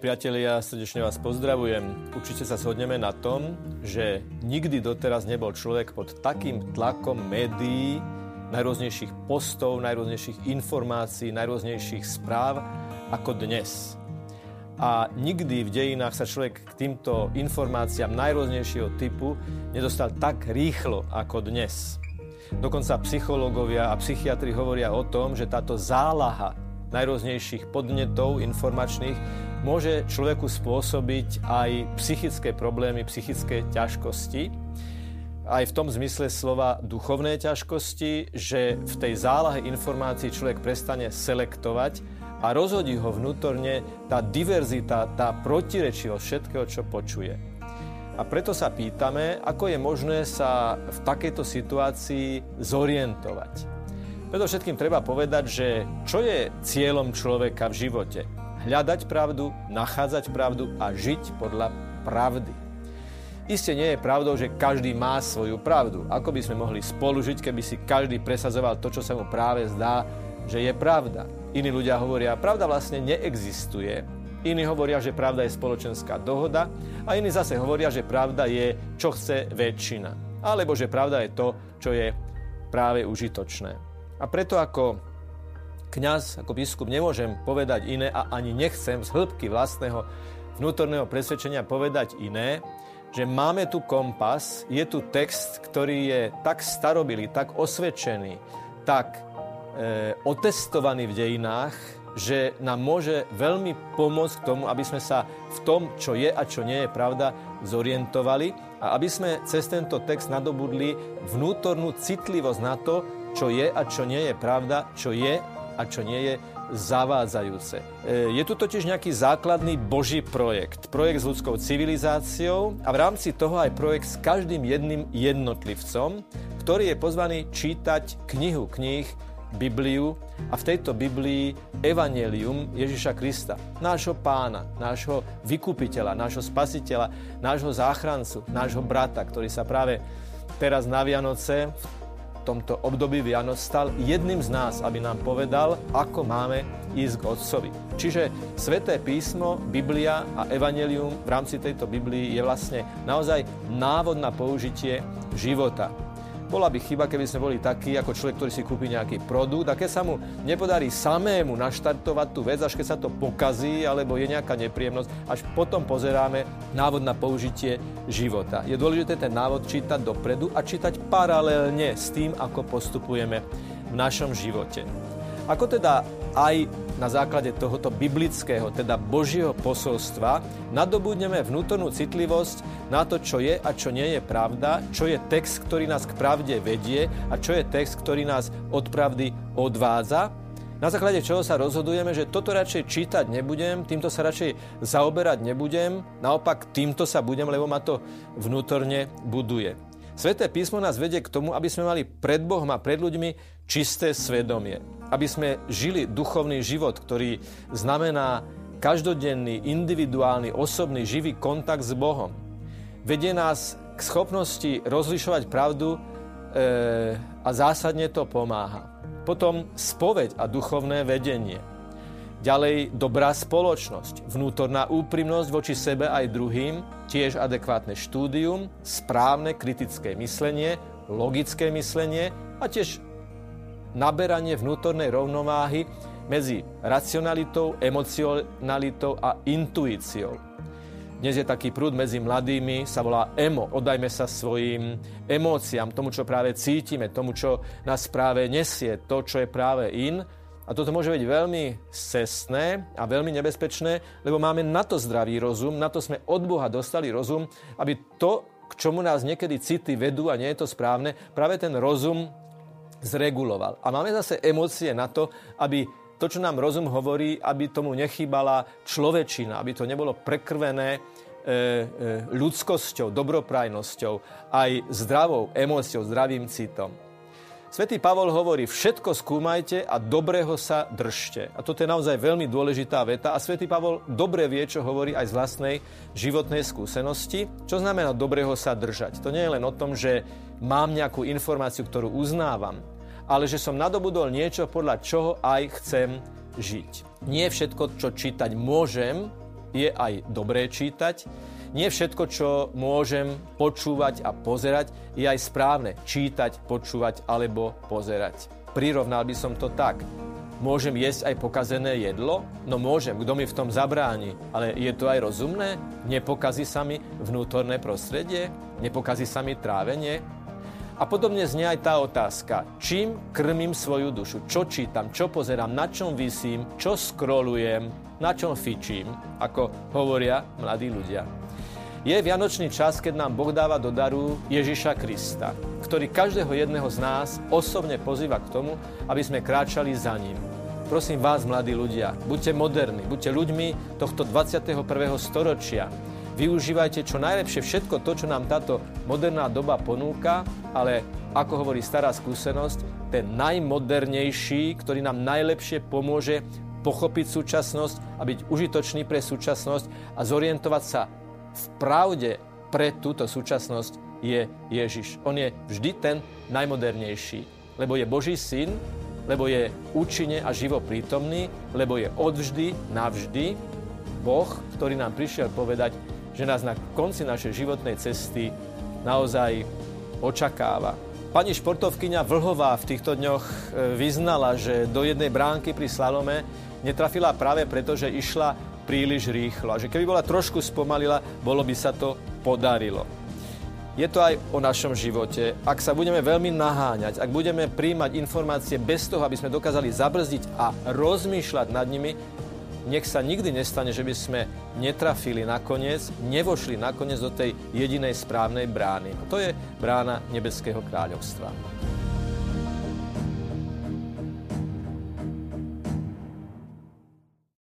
priatelia, srdečne vás pozdravujem. Určite sa shodneme na tom, že nikdy doteraz nebol človek pod takým tlakom médií, najrôznejších postov, najrôznejších informácií, najrôznejších správ ako dnes. A nikdy v dejinách sa človek k týmto informáciám najrôznejšieho typu nedostal tak rýchlo ako dnes. Dokonca psychológovia a psychiatri hovoria o tom, že táto zálaha najrôznejších podnetov informačných môže človeku spôsobiť aj psychické problémy, psychické ťažkosti. Aj v tom zmysle slova duchovné ťažkosti, že v tej zálahe informácií človek prestane selektovať a rozhodí ho vnútorne tá diverzita, tá protirečivosť všetkého, čo počuje. A preto sa pýtame, ako je možné sa v takejto situácii zorientovať. Predovšetkým treba povedať, že čo je cieľom človeka v živote? Hľadať pravdu, nachádzať pravdu a žiť podľa pravdy. Isté nie je pravdou, že každý má svoju pravdu. Ako by sme mohli spolužiť, keby si každý presadzoval to, čo sa mu práve zdá, že je pravda. Iní ľudia hovoria, pravda vlastne neexistuje. Iní hovoria, že pravda je spoločenská dohoda a iní zase hovoria, že pravda je, čo chce väčšina. Alebo že pravda je to, čo je práve užitočné. A preto ako kňaz, ako biskup nemôžem povedať iné a ani nechcem z hĺbky vlastného vnútorného presvedčenia povedať iné, že máme tu kompas, je tu text, ktorý je tak starobilý, tak osvedčený, tak e, otestovaný v dejinách, že nám môže veľmi pomôcť k tomu, aby sme sa v tom, čo je a čo nie je pravda, zorientovali a aby sme cez tento text nadobudli vnútornú citlivosť na to, čo je a čo nie je pravda, čo je a čo nie je zavádzajúce. E, je tu totiž nejaký základný boží projekt. Projekt s ľudskou civilizáciou a v rámci toho aj projekt s každým jedným jednotlivcom, ktorý je pozvaný čítať knihu kníh, Bibliu a v tejto Biblii Evangelium Ježiša Krista, nášho pána, nášho vykupiteľa, nášho spasiteľa, nášho záchrancu, nášho brata, ktorý sa práve teraz na Vianoce v tomto období Vianoc stal jedným z nás, aby nám povedal, ako máme ísť k Otcovi. Čiže Sveté písmo, Biblia a Evangelium v rámci tejto Biblii je vlastne naozaj návod na použitie života. Bola by chyba, keby sme boli takí, ako človek, ktorý si kúpi nejaký produkt a keď sa mu nepodarí samému naštartovať tú vec, až keď sa to pokazí alebo je nejaká nepríjemnosť, až potom pozeráme návod na použitie života. Je dôležité ten návod čítať dopredu a čítať paralelne s tým, ako postupujeme v našom živote. Ako teda aj na základe tohoto biblického, teda Božieho posolstva, nadobudneme vnútornú citlivosť na to, čo je a čo nie je pravda, čo je text, ktorý nás k pravde vedie a čo je text, ktorý nás od pravdy odvádza. Na základe čoho sa rozhodujeme, že toto radšej čítať nebudem, týmto sa radšej zaoberať nebudem, naopak týmto sa budem, lebo ma to vnútorne buduje. Sveté písmo nás vedie k tomu, aby sme mali pred Bohom a pred ľuďmi čisté svedomie aby sme žili duchovný život, ktorý znamená každodenný, individuálny, osobný, živý kontakt s Bohom. Vedie nás k schopnosti rozlišovať pravdu e, a zásadne to pomáha. Potom spoveď a duchovné vedenie. Ďalej dobrá spoločnosť, vnútorná úprimnosť voči sebe aj druhým, tiež adekvátne štúdium, správne kritické myslenie, logické myslenie a tiež naberanie vnútornej rovnováhy medzi racionalitou, emocionalitou a intuíciou. Dnes je taký prúd medzi mladými, sa volá emo. Oddajme sa svojim emóciám, tomu, čo práve cítime, tomu, čo nás práve nesie, to, čo je práve in. A toto môže byť veľmi cestné a veľmi nebezpečné, lebo máme na to zdravý rozum, na to sme od Boha dostali rozum, aby to, k čomu nás niekedy city vedú a nie je to správne, práve ten rozum zreguloval. A máme zase emócie na to, aby to, čo nám rozum hovorí, aby tomu nechýbala človečina, aby to nebolo prekrvené e, e, ľudskosťou, dobroprajnosťou, aj zdravou emóciou, zdravým citom. Svetý Pavol hovorí, všetko skúmajte a dobrého sa držte. A toto je naozaj veľmi dôležitá veta a Svetý Pavol dobre vie, čo hovorí aj z vlastnej životnej skúsenosti. Čo znamená dobrého sa držať? To nie je len o tom, že mám nejakú informáciu, ktorú uznávam, ale že som nadobudol niečo, podľa čoho aj chcem žiť. Nie všetko, čo čítať môžem, je aj dobré čítať, nie všetko, čo môžem počúvať a pozerať, je aj správne čítať, počúvať alebo pozerať. Prirovnal by som to tak. Môžem jesť aj pokazené jedlo? No môžem, kto mi v tom zabráni. Ale je to aj rozumné? Nepokazí sa mi vnútorné prostredie? Nepokazí sa mi trávenie? A podobne znie aj tá otázka, čím krmím svoju dušu, čo čítam, čo pozerám, na čom vysím, čo scrollujem, na čom fičím, ako hovoria mladí ľudia. Je vianočný čas, keď nám Boh dáva do daru Ježiša Krista, ktorý každého jedného z nás osobne pozýva k tomu, aby sme kráčali za ním. Prosím vás, mladí ľudia, buďte moderní, buďte ľuďmi tohto 21. storočia. Využívajte čo najlepšie všetko to, čo nám táto moderná doba ponúka, ale ako hovorí stará skúsenosť, ten najmodernejší, ktorý nám najlepšie pomôže pochopiť súčasnosť a byť užitočný pre súčasnosť a zorientovať sa v pravde pre túto súčasnosť je Ježiš. On je vždy ten najmodernejší, lebo je Boží syn, lebo je účinne a živo prítomný, lebo je odvždy, navždy Boh, ktorý nám prišiel povedať, že nás na konci našej životnej cesty naozaj očakáva. Pani športovkyňa Vlhová v týchto dňoch e, vyznala, že do jednej bránky pri slalome netrafila práve preto, že išla príliš rýchlo. A že keby bola trošku spomalila, bolo by sa to podarilo. Je to aj o našom živote. Ak sa budeme veľmi naháňať, ak budeme príjmať informácie bez toho, aby sme dokázali zabrzdiť a rozmýšľať nad nimi, nech sa nikdy nestane, že by sme netrafili nakoniec, nevošli nakoniec do tej jedinej správnej brány. A to je brána Nebeského kráľovstva.